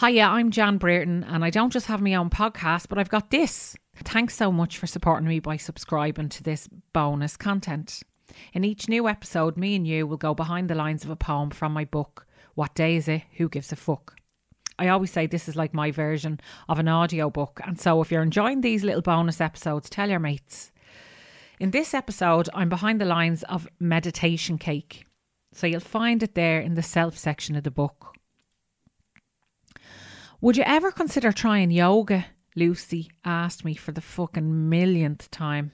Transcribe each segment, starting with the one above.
Hiya, I'm Jan Brierton, and I don't just have my own podcast, but I've got this. Thanks so much for supporting me by subscribing to this bonus content. In each new episode, me and you will go behind the lines of a poem from my book, What Day Is It? Who Gives a Fuck? I always say this is like my version of an audio book, and so if you're enjoying these little bonus episodes, tell your mates. In this episode, I'm behind the lines of Meditation Cake, so you'll find it there in the self section of the book. Would you ever consider trying yoga? Lucy asked me for the fucking millionth time.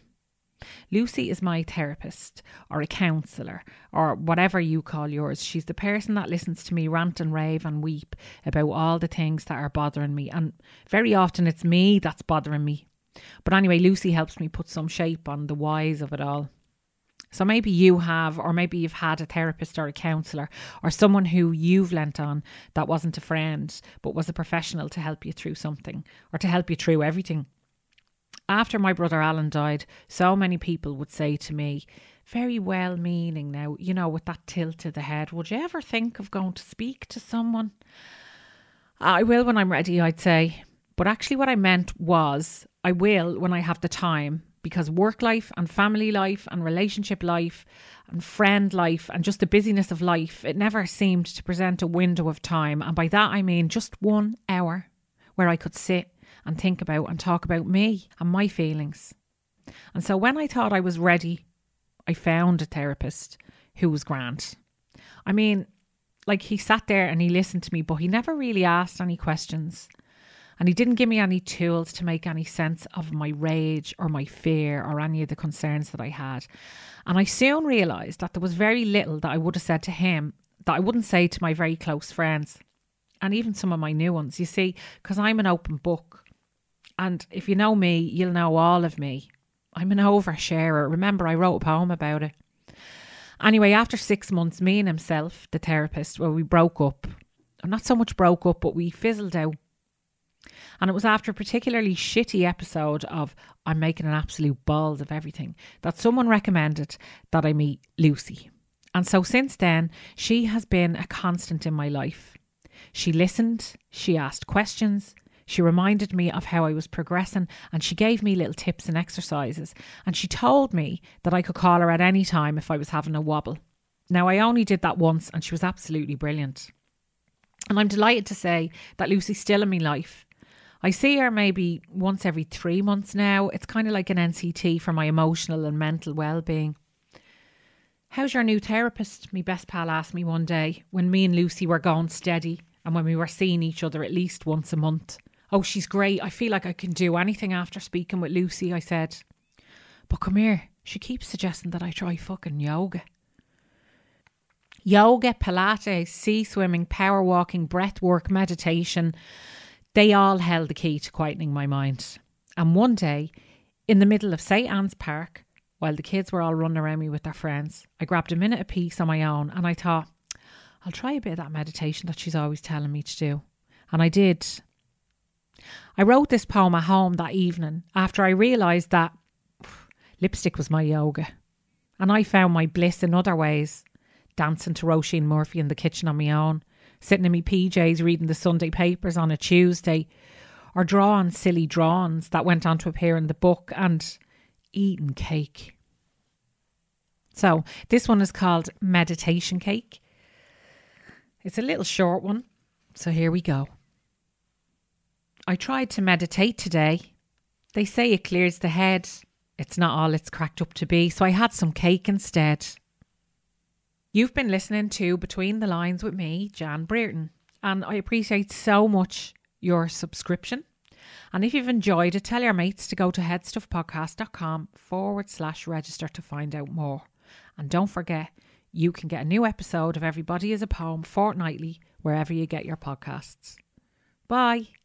Lucy is my therapist or a counsellor or whatever you call yours. She's the person that listens to me rant and rave and weep about all the things that are bothering me. And very often it's me that's bothering me. But anyway, Lucy helps me put some shape on the whys of it all. So maybe you have, or maybe you've had a therapist or a counsellor or someone who you've lent on that wasn't a friend but was a professional to help you through something or to help you through everything. After my brother Alan died, so many people would say to me, very well meaning now, you know, with that tilt of the head, would you ever think of going to speak to someone? I will when I'm ready, I'd say. But actually, what I meant was, I will when I have the time because work life and family life and relationship life and friend life and just the busyness of life, it never seemed to present a window of time. And by that I mean just one hour where I could sit and think about and talk about me and my feelings. And so when I thought I was ready, I found a therapist who was grand. I mean, like he sat there and he listened to me, but he never really asked any questions. And he didn't give me any tools to make any sense of my rage or my fear or any of the concerns that I had. And I soon realised that there was very little that I would have said to him that I wouldn't say to my very close friends and even some of my new ones. You see, because I'm an open book. And if you know me, you'll know all of me. I'm an oversharer. Remember, I wrote a poem about it. Anyway, after six months, me and himself, the therapist, well, we broke up. Not so much broke up, but we fizzled out. And it was after a particularly shitty episode of I'm making an absolute balls of everything that someone recommended that I meet Lucy. And so since then, she has been a constant in my life. She listened, she asked questions, she reminded me of how I was progressing, and she gave me little tips and exercises. And she told me that I could call her at any time if I was having a wobble. Now, I only did that once, and she was absolutely brilliant. And I'm delighted to say that Lucy's still in my life. I see her maybe once every three months now. It's kind of like an NCT for my emotional and mental well-being. How's your new therapist? My best pal asked me one day when me and Lucy were going steady and when we were seeing each other at least once a month. Oh, she's great. I feel like I can do anything after speaking with Lucy, I said. But come here, she keeps suggesting that I try fucking yoga. Yoga, Pilates, sea swimming, power walking, breath work, meditation, they all held the key to quietening my mind. And one day, in the middle of St. Anne's Park, while the kids were all running around me with their friends, I grabbed a minute apiece on my own and I thought, I'll try a bit of that meditation that she's always telling me to do. And I did. I wrote this poem at home that evening after I realised that lipstick was my yoga. And I found my bliss in other ways, dancing to Roisin Murphy in the kitchen on my own, sitting in my PJs reading the Sunday papers on a Tuesday, or drawing silly drawings that went on to appear in the book, and eating cake. So, this one is called Meditation Cake. It's a little short one, so here we go. I tried to meditate today. They say it clears the head. It's not all it's cracked up to be, so I had some cake instead. You've been listening to Between the Lines with me, Jan Brierton, and I appreciate so much your subscription. And if you've enjoyed it, tell your mates to go to headstuffpodcast.com forward slash register to find out more. And don't forget, you can get a new episode of Everybody is a Poem fortnightly wherever you get your podcasts. Bye.